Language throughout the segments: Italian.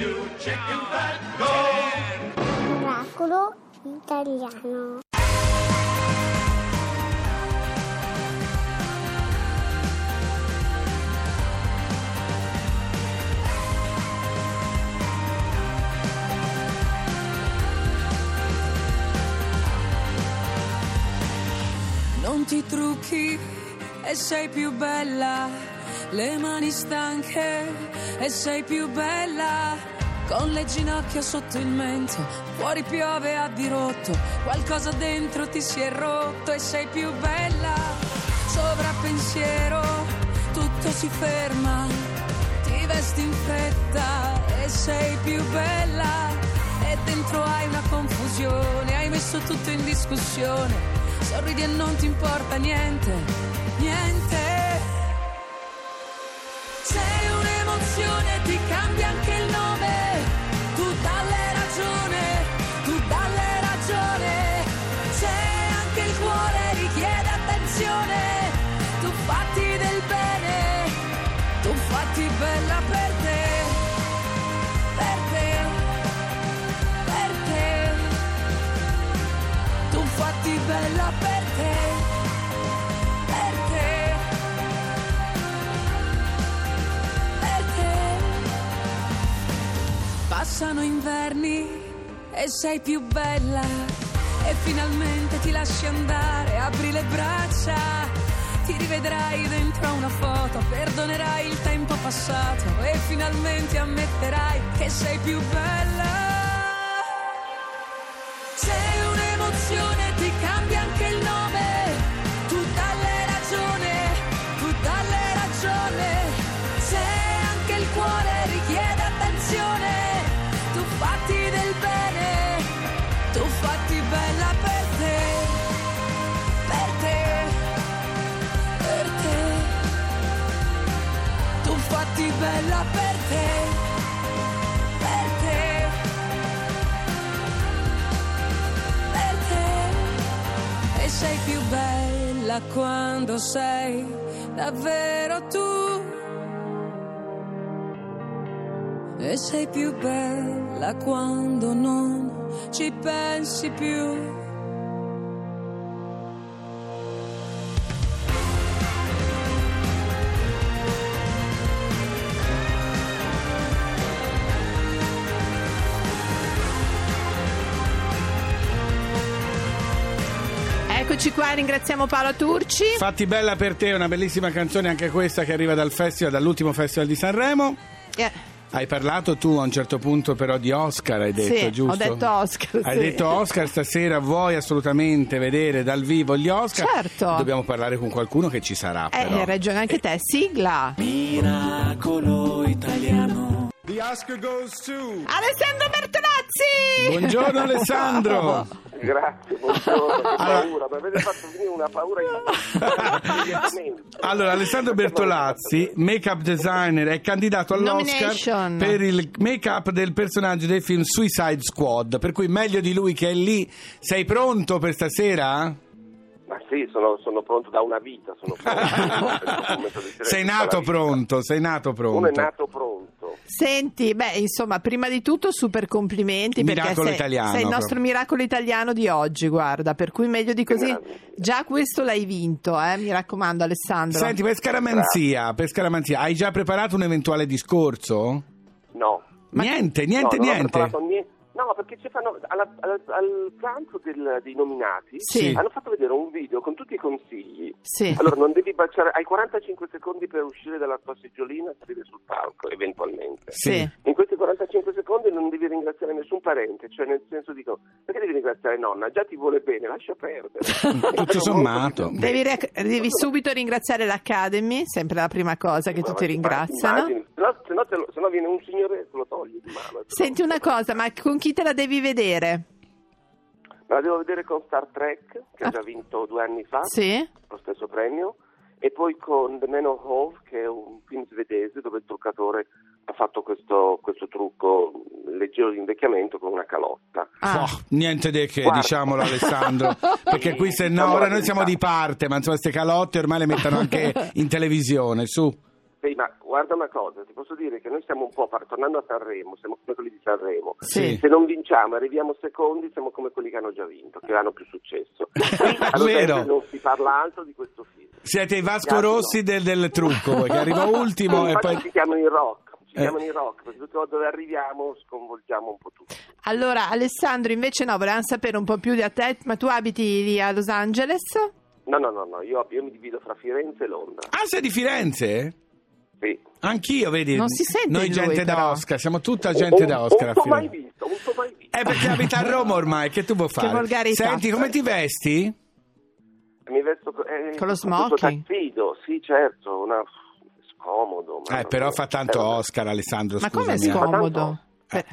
you chicken fat, go! Miracolo italiano. Non ti trucchi e sei più bella, le mani stanche e sei più bella, con le ginocchia sotto il mento, fuori piove a dirotto, qualcosa dentro ti si è rotto e sei più bella, sovrappensiero, tutto si ferma, ti vesti in fretta e sei più bella, e dentro hai una confusione, hai messo tutto in discussione. Sorridi e non ti importa niente, niente. Un'emozione, ti cambia anche il nome, tu dalle ragione, tu dalle ragione. C'è anche il cuore, richiede attenzione, tu fatti del bene, tu fatti bella per te, per te, per te. Tu fatti bella per te, Passano inverni e sei più bella e finalmente ti lasci andare, apri le braccia, ti rivedrai dentro una foto, perdonerai il tempo passato e finalmente ammetterai che sei più bella. Bella per te. Per te. per te e sei più bella quando sei davvero tu e sei più bella quando non ci pensi più Eccoci qua, ringraziamo Paolo Turci. Fatti bella per te, una bellissima canzone anche questa che arriva dal festival, dall'ultimo festival di Sanremo. Eh, Hai parlato tu a un certo punto però di Oscar, hai detto, Sì, giusto? ho detto Oscar, Hai sì. detto Oscar, stasera vuoi assolutamente vedere dal vivo gli Oscar? Certo. Dobbiamo parlare con qualcuno che ci sarà eh, però. hai ragione anche te, sigla. Miracolo italiano. Oscar goes to... Alessandro Bertolazzi! Buongiorno Alessandro! Grazie, buongiorno, che Allora- paura, mi avete fatto venire una paura. Allora, Alessandro Bertolazzi, make-up designer, è candidato all'Oscar Nomination. per il make-up del personaggio del film Suicide Squad, per cui meglio di lui che è lì. Sei pronto per stasera? Ma sì, sono, sono pronto da una vita, sono pronto. Sei nato pronto, sei nato pronto. Uno è nato pronto. Senti, beh, insomma, prima di tutto super complimenti perché Miracolo sei, italiano, sei il nostro proprio. miracolo italiano di oggi, guarda, per cui meglio di così. Grazie. Già questo l'hai vinto, eh, mi raccomando Alessandro. Senti, per scaramanzia, per scaramanzia, hai già preparato un eventuale discorso? No. niente, niente, no, non ho niente. No, perché ci fanno, alla- al, al pranzo del- dei nominati Sì. hanno fatto vedere un video con tutti i consigli. Sì. Allora non devi baciare, hai 45 secondi per uscire dalla tua seggiolina e salire sul palco, eventualmente. Sì. In questi 45 secondi non devi ringraziare nessun parente, cioè nel senso dico, perché devi ringraziare nonna? Già ti vuole bene, lascia perdere. Tutto sommato. Devi, re- devi subito ringraziare l'Academy, sempre la prima cosa che tutti ringraziano. Immagini, no, se no te lo- se no viene un signore e te lo toglie di mano. Senti una cosa, ma con chi te la devi vedere? Me la devo vedere con Star Trek, che ha già vinto due anni fa, Ah. Sì? lo stesso premio, e poi con The Man of Hove, che è un film svedese dove il truccatore ha fatto questo, questo trucco leggero di invecchiamento con una calotta. Ah. Oh, niente di che, Guarda. diciamolo Alessandro, perché qui se no, ora noi siamo di parte, ma insomma queste calotte ormai le mettono anche in televisione, su. Sì, ma guarda una cosa, ti posso dire che noi stiamo un po' tornando a Sanremo, siamo come quelli di Sanremo. Sì. Se non vinciamo, arriviamo secondi, siamo come quelli che hanno già vinto, che hanno più successo. Vero. Non si parla altro di questo film. Siete i Vasco Grazie, Rossi del, del trucco, voi, che arriva ultimo e poi... ci chiamano i rock, ci Eh. chiamano i rock, perché volte dove arriviamo sconvolgiamo un po' tutto. Allora, Alessandro, invece no, volevamo sapere un po' più di a te, ma tu abiti lì a Los Angeles? No, no, no, no, io, io mi divido fra Firenze e Londra. Ah, sei di Firenze? Sì. Anch'io, vedi? Non si sente Noi in gente da però. Oscar, siamo tutta gente un, da Oscar un a po' mai visto, un po' mai visto. Eh, perché abita a Roma ormai, che tu vuoi fare? volgarità. Senti, come ti vesti? Mi vesto co- eh, Con lo questo smoking? taxido, sì, certo, una... scomodo. ma Eh, non- però fa tanto eh, Oscar, Alessandro, Ma com'è scusami. eh. scomodo? Eh.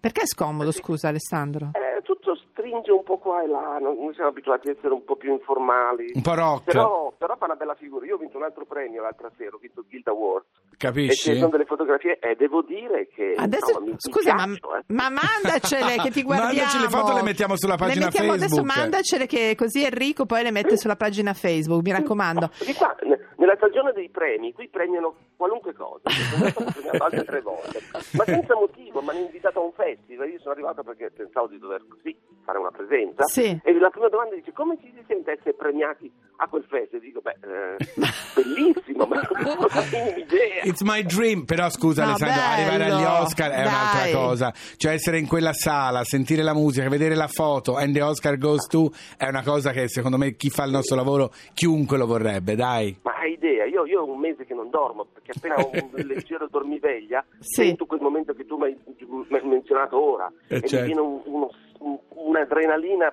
Per- perché è scomodo, scusa Alessandro? Eh, tutto stringe un po' qua e là, non- noi siamo abituati ad essere un po' più informali. Un po' rock, Però, però fa una bella figura. Io ho vinto un altro premio l'altra sera, ho vinto il Guild Award. E capisci? ci sono delle fotografie e devo dire che... Adesso, insomma, scusa, ma, piaccio, eh. ma mandacele che ti guardiamo. Mandaci le foto, le mettiamo sulla pagina Le mettiamo Adesso Facebook. mandacele che così Enrico poi le mette sulla pagina Facebook, mi raccomando. Di qua, nella stagione dei premi, qui premiano qualunque cosa. Sono stato premiato altre tre volte, ma senza motivo. Mi hanno invitato a un festival. Io sono arrivato perché pensavo di dover così fare una presenza. Sì. E la prima domanda dice: Come ci si sente essere premiati a quel festival? Dico: Beh, eh, bellissimo, ma non ho idea. It's my dream, però scusa No, Alessandro, bello, arrivare agli Oscar è dai. un'altra cosa, cioè essere in quella sala, sentire la musica, vedere la foto and the Oscar goes to è una cosa che secondo me chi fa il nostro lavoro, chiunque lo vorrebbe, dai. Ma hai idea? Io, io ho un mese che non dormo perché appena ho un leggero dormiveglia Sì. sento quel momento che tu mi hai menzionato ora Eh, e certo. mi viene un- uno- un- un'adrenalina.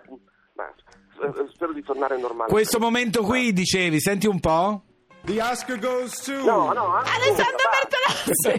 Ma s- spero di tornare normale. Questo momento qui dicevi, senti un po'? The Oscar goes to. No, no, ah, Alessandro.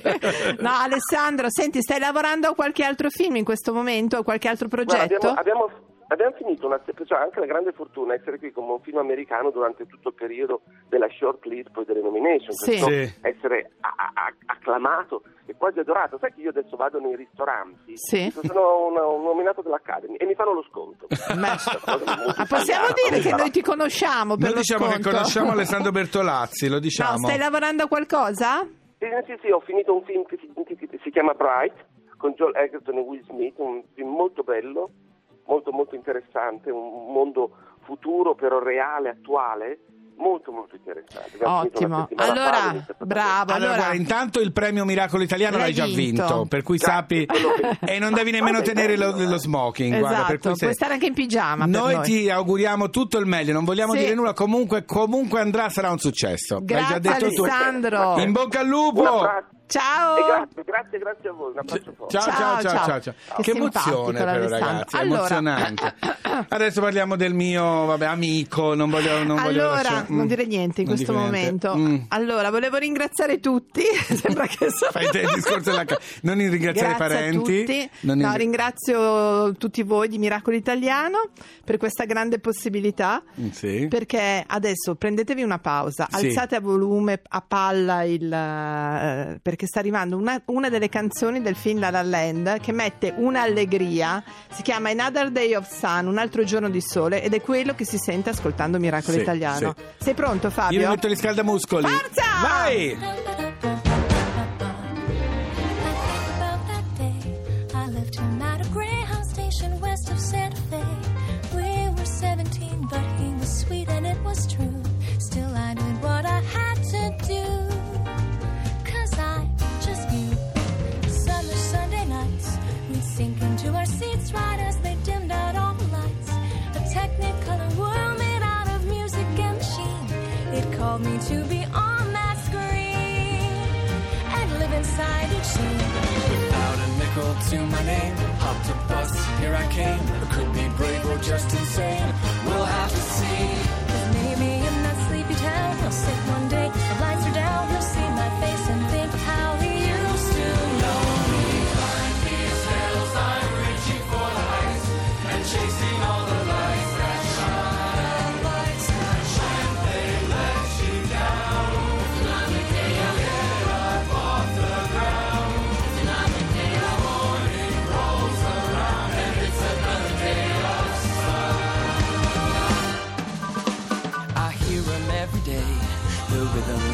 Bertolazzi! No, Alessandro, senti, stai lavorando a qualche altro film in questo momento? A qualche altro Guarda, progetto? abbiamo, abbiamo- abbiamo finito una, cioè anche la grande fortuna essere qui come un film americano durante tutto il periodo della short list poi delle nomination Sì. Sì. essere a- a- acclamato e quasi adorato sai che io adesso vado nei ristoranti Sì. sono una- un nominato dell'Academy e mi fanno lo sconto Ma, ma possiamo italiana, dire che noi ti conosciamo per Noi lo diciamo che sconto? conosciamo Alessandro Bertolazzi, lo No, diciamo. stai lavorando a qualcosa? Sì, sì, sì, ho finito un film che si, che si chiama Bright con Joel Egerton e Will Smith, un film molto bello, molto molto interessante, un mondo futuro però reale, attuale, molto molto interessante. Abbiamo Ottimo. fa, Allora, l'ho iniziato a bravo. Allora, Allora, guarda, intanto il premio Miracolo Italiano L'hai l'hai già vinto. vinto, per cui sappi e non devi nemmeno tenere lo, lo smoking. guarda, per esatto, cui puoi stare anche in pigiama per Noi noi. ti auguriamo tutto il meglio, non vogliamo Sì. dire nulla, comunque, comunque andrà, sarà un successo. L'hai Grazie già detto tu. Alessandro. In bocca al lupo! Ciao. Grazie, grazie, grazie a voi, un abbraccio forte. Ciao ciao ciao ciao, ciao. Che Che emozione però ragazzi, Allora- emozionante. Adesso parliamo del mio vabbè, amico, non voglio non voglio allora, lasciare- non Mm. dire niente in Non questo momento. Mm. Allora, volevo ringraziare tutti. Sembra che so- Fai te il discorso della ca- non ringraziare i parenti. non No, ring- ringrazio tutti voi di Miracolo Italiano per questa grande possibilità. Mm, Sì. Perché adesso prendetevi una pausa, Sì. alzate a volume, a palla il. eh, perché sta arrivando una, una delle canzoni del film La La Land che mette un'allegria, si chiama Another Day of Sun, un altro giorno di sole, ed è quello che si sente ascoltando Miracolo Sì, Italiano. sì. Sei pronto, Fabio? Io metto gli scaldamuscoli. Forza! Vai! Called me to be on that screen and live inside each scene. Without a nickel to my name, hopped a bus, here I came. I could be brave or just insane.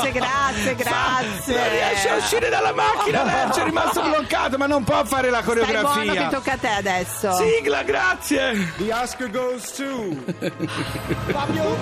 Grazie, grazie, grazie. Non riesce a uscire dalla macchina, Lercio è rimasto bloccato, ma non può fare la Stai buono che coreografia. tocca a te adesso. Sigla, grazie. The Oscar goes to Fabio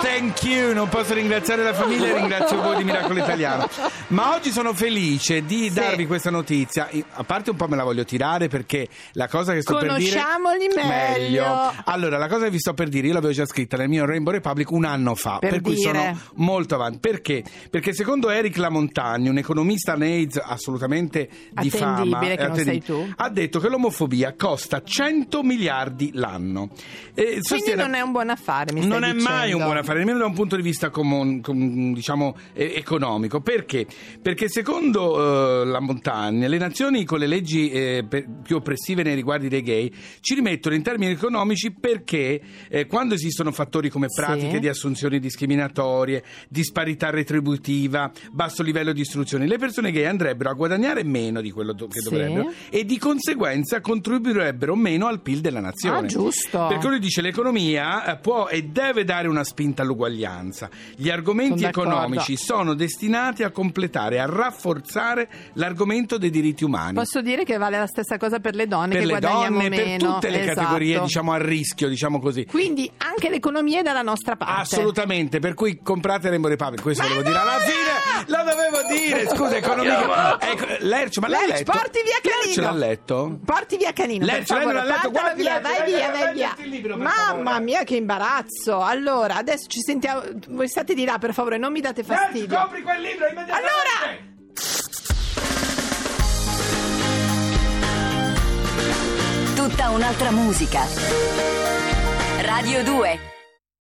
Thank you, non posso ringraziare la famiglia, ringrazio voi di Miracolo Italiano. Ma oggi sono felice di darvi questa notizia. A parte un po' me la voglio tirare perché la cosa che sto per dire Conosciamoli meglio. Allora, la cosa che vi sto per dire, io l'avevo già scritta nel mio Rainbow Republic un anno fa, Per cui dire. Sono molto avanti. Perché? Perché secondo Eric Lamontagni, un economista AIDS assolutamente di fama, tu. ha detto che l'omofobia costa 100 miliardi l'anno. E Quindi sostiene- non è un buon affare, mi non è mai dicendo. un buon affare, nemmeno da un punto di vista comon- com- diciamo, eh, economico. Perché? Perché secondo eh, la montagna, le nazioni con le leggi eh, pe- più oppressive nei riguardi dei gay ci rimettono in termini economici perché eh, quando esistono fattori come Sì. pratiche di assunzioni discriminatorie, disparità retributiva, basso livello di istruzione, le persone gay andrebbero a guadagnare meno di quello che Sì. dovrebbero e di conseguenza contribuirebbero meno al PIL della nazione. Ah, giusto. Perché lui dice l'economia eh, può e deve dare una spinta all'uguaglianza. Gli argomenti economici sono destinati a completare, a rafforzare l'argomento dei diritti umani. Posso dire che vale la stessa cosa per le donne per che le guadagniamo donne, meno. per tutte le Esatto. categorie diciamo a rischio, diciamo così. Quindi anche l'economia è dalla nostra parte. Assolutamente, per cui comprate Rainbow Republic, questo volevo dire alla fine, lo dovevo dire, scusa, economia. Ecco, Lercio, ma l'hai Lerch, letto? porti via Canino. Lercio l'ha letto? Porti via Canino. per Lercio, lei non favore, l'ha letto? Guardi, via, Lercio, vai lei- via, lei vai via. libro, per Mamma favore. mia, che imbarazzo. Allora, adesso ci sentiamo. Voi state di là, per favore, non mi date Lercio, fastidio. copri quel libro immediatamente! Allora! Tutta un'altra musica. Radio 2